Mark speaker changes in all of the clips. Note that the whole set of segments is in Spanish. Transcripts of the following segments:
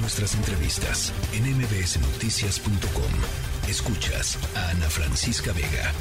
Speaker 1: Nuestras entrevistas en mbsnoticias.com. Escuchas a Ana Francisca Vega.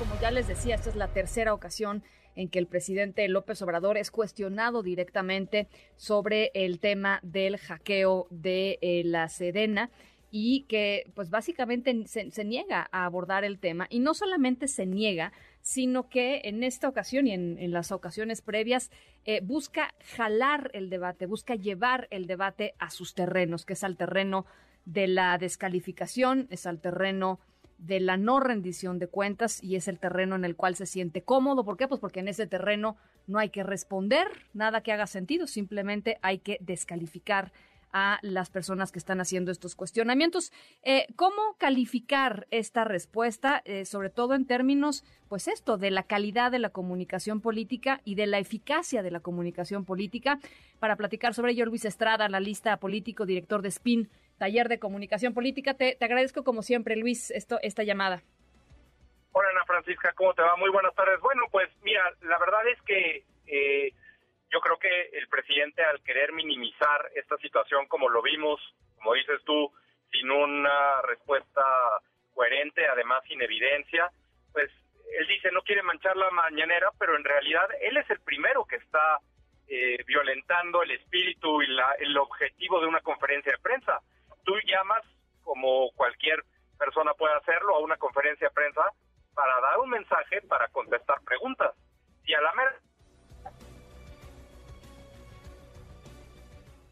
Speaker 2: Como ya les decía, esta es la tercera ocasión en que el presidente López Obrador es cuestionado directamente sobre el tema del hackeo de eh, la Sedena y que pues básicamente se, niega a abordar el tema y no solamente se niega, sino que en esta ocasión y en, las ocasiones previas eh, busca jalar el debate, busca llevar el debate a sus terrenos, que es al terreno de la descalificación, es al terreno de la no rendición de cuentas y es el terreno en el cual se siente cómodo. ¿Por qué? Pues porque en ese terreno no hay que responder nada que haga sentido, simplemente hay que descalificar a las personas que están haciendo estos cuestionamientos. Eh, ¿Cómo calificar esta respuesta, eh, sobre todo en términos, pues esto, de la calidad de la comunicación política y de la eficacia de la comunicación política? Para platicar sobre ello, Luis Estrada, la lista político, director de SPIN, taller de comunicación política. Te, agradezco como siempre, Luis, esto, esta llamada.
Speaker 3: Hola Ana Francisca, ¿cómo te va? Muy buenas tardes. Bueno, pues mira, la verdad es que eh, presidente al querer minimizar esta situación como lo vimos, como dices tú, sin una respuesta coherente, además sin evidencia, pues él dice no quiere manchar la mañanera, pero en realidad él es el primero que está eh, violentando el espíritu y la, el objetivo de una conferencia de prensa. Tú llamas, como cualquier persona puede hacerlo, a una conferencia de prensa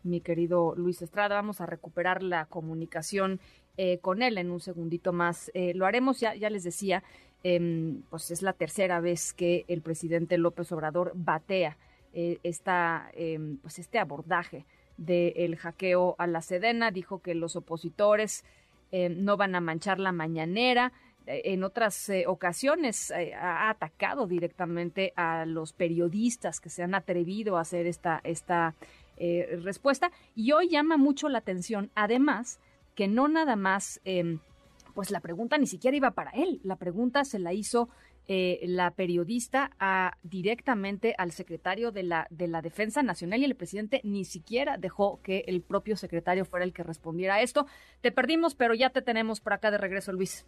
Speaker 2: mi querido Luis Estrada. Vamos a recuperar la comunicación eh, con él en un segundito más. Eh, lo haremos, ya, ya les decía, em, pues es la tercera vez que el presidente López Obrador batea eh, esta, em, pues este abordaje del hackeo a la Sedena. Dijo que los opositores no van a manchar la mañanera en otras ocasiones ha atacado directamente a los periodistas que se han atrevido a hacer esta, esta eh, respuesta. Y hoy llama mucho la atención, además, que no nada más, em, pues la pregunta ni siquiera iba para él, la pregunta se la hizo eh, la periodista a, directamente al secretario de la, de la Defensa Nacional y el presidente ni siquiera dejó que el propio secretario fuera el que respondiera a esto. Te perdimos, pero ya te tenemos por acá de regreso, Luis.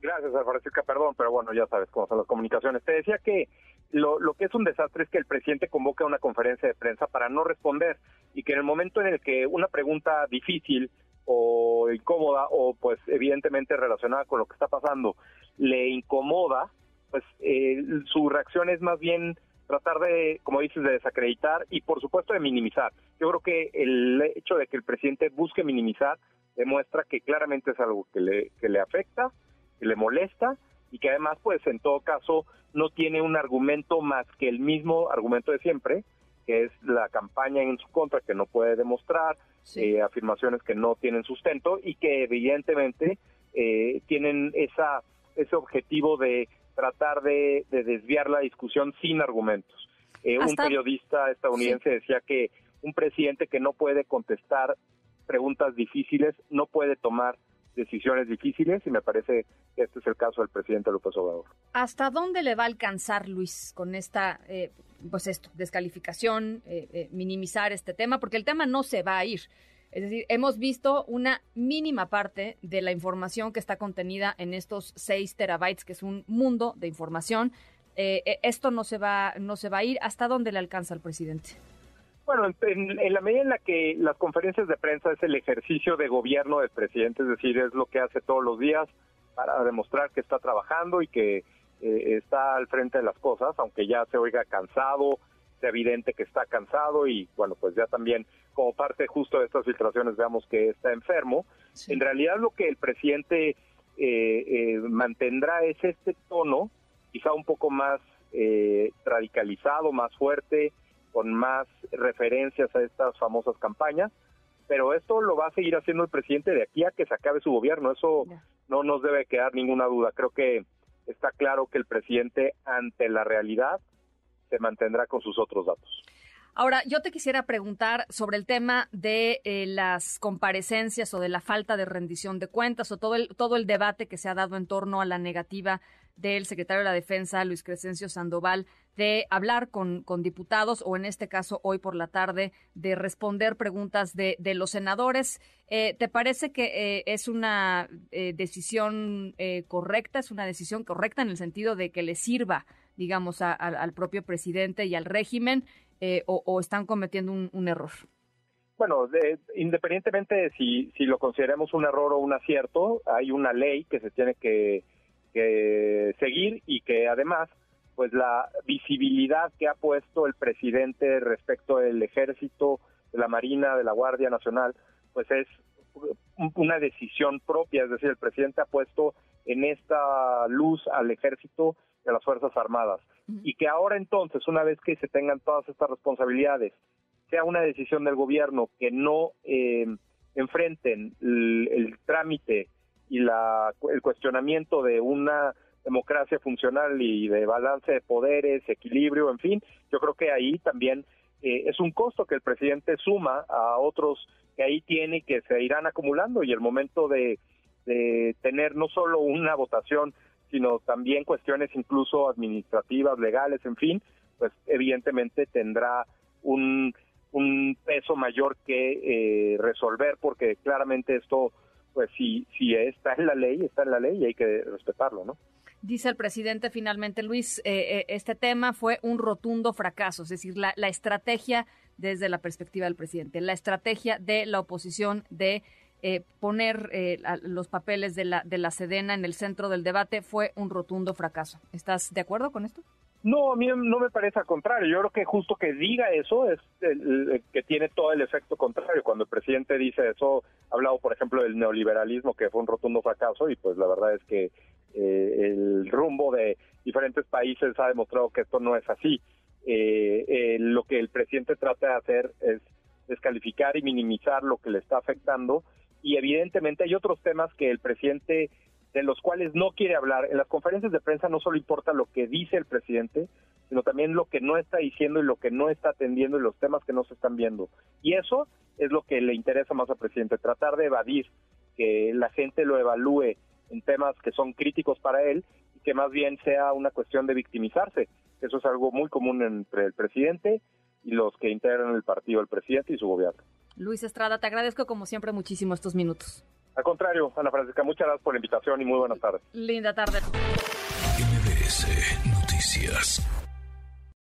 Speaker 3: Gracias, Francisca, perdón, pero bueno, ya sabes cómo son las comunicaciones. Te decía que lo, lo que es un desastre es que el presidente convoca una conferencia de prensa para no responder y que en el momento en el que una pregunta difícil o incómoda o pues evidentemente relacionada con lo que está pasando le incomoda, pues eh, su reacción es más bien tratar de, como dices, de desacreditar y por supuesto de minimizar. Yo creo que el hecho de que el presidente busque minimizar demuestra que claramente es algo que le, que le afecta, que le molesta y que además pues en todo caso no tiene un argumento más que el mismo argumento de siempre, que es la campaña en su contra que no puede demostrar, eh, afirmaciones que no tienen sustento y que evidentemente eh, tienen esa ese objetivo de tratar de, desviar la discusión sin argumentos. Eh, un periodista estadounidense decía que un presidente que no puede contestar preguntas difíciles no puede tomar decisiones difíciles y me parece que este es el caso del presidente López Obrador.
Speaker 2: ¿Hasta dónde le va a alcanzar Luis con esta, eh, pues esto, descalificación, eh, eh, minimizar este tema? Porque el tema no se va a ir. Es decir, hemos visto una mínima parte de la información que está contenida en estos 6 terabytes, que es un mundo de información. esto no se va, no se va a ir. ¿Hasta dónde le alcanza al presidente?
Speaker 3: Bueno, en, la medida en la que las conferencias de prensa es el ejercicio de gobierno del presidente, es decir, es lo que hace todos los días para demostrar que está trabajando y que eh, está al frente de las cosas, aunque ya se oiga cansado, sea evidente que está cansado y bueno, pues ya también como parte justo de estas filtraciones veamos que está enfermo. En realidad lo que el presidente eh, eh, mantendrá es este tono, quizá un poco más radicalizado, más fuerte, con más referencias a estas famosas campañas, pero esto lo va a seguir haciendo el presidente de aquí a que se acabe su gobierno, eso no nos debe quedar ninguna duda, creo que está claro que el presidente ante la realidad se mantendrá con sus otros datos.
Speaker 2: Ahora, yo te quisiera preguntar sobre el tema de eh, las comparecencias o de la falta de rendición de cuentas o todo el, todo el debate que se ha dado en torno a la negativa del secretario de la Defensa, Luis Crescencio Sandoval, de hablar con, con diputados o en este caso hoy por la tarde de responder preguntas de, de los senadores. Eh, ¿Te parece que eh, es una eh, decisión correcta? ¿Es una decisión correcta en el sentido de que le sirva, digamos, al propio presidente y al régimen o, están cometiendo un, error?
Speaker 3: Bueno, independientemente de si, si lo consideramos un error o un acierto, hay una ley que se tiene que, que seguir y que además pues la visibilidad que ha puesto el presidente respecto del ejército, de la Marina, de la Guardia Nacional, pues es una decisión propia, es decir, el presidente ha puesto en esta luz al ejército y a las Fuerzas Armadas. Y que ahora entonces, una vez que se tengan todas estas responsabilidades, sea una decisión del gobierno que no eh, enfrenten el, trámite y la, el cuestionamiento de una democracia funcional y de balance de poderes, equilibrio, en fin, yo creo que ahí también eh, es un costo que el presidente suma a otros que ahí tiene que se irán acumulando y el momento de, de tener no solo una votación, sino también cuestiones incluso administrativas, legales, en fin, pues evidentemente tendrá un, un peso mayor que eh, resolver porque claramente esto pues si si está en la ley está en la ley y hay que respetarlo no
Speaker 2: Dice el presidente finalmente, Luis, eh, eh, este tema fue un rotundo fracaso, es decir, la, estrategia desde la perspectiva del presidente, la estrategia de la oposición de eh, poner los papeles de la, de la Sedena en el centro del debate fue un rotundo fracaso. ¿Estás de acuerdo con esto?
Speaker 3: No, a mí no me parece al contrario. Yo creo que justo que diga eso es el, que tiene todo el efecto contrario. Cuando el presidente dice eso, ha hablado, por ejemplo, del neoliberalismo, que fue un rotundo fracaso, y pues la verdad es que eh, el rumbo de diferentes países ha demostrado que esto no es así. Eh, eh, lo que el presidente trata de hacer es descalificar y minimizar lo que le está afectando, y evidentemente hay otros temas que el presidente de los cuales no quiere hablar. En las conferencias de prensa no solo importa lo que dice el presidente, sino también lo que no está diciendo y lo que no está atendiendo y los temas que no se están viendo. Y eso es lo que le interesa más al presidente, tratar de evadir que la gente lo evalúe en temas que son críticos para él y que más bien sea una cuestión de victimizarse. Eso es algo muy común entre el presidente y los que integran el partido, el presidente y su gobierno.
Speaker 2: Luis Estrada, te agradezco como siempre muchísimo estos minutos.
Speaker 3: Al contrario, Ana Francisca, muchas gracias por la invitación y muy buenas tardes.
Speaker 2: Linda tarde.
Speaker 1: MBS Noticias.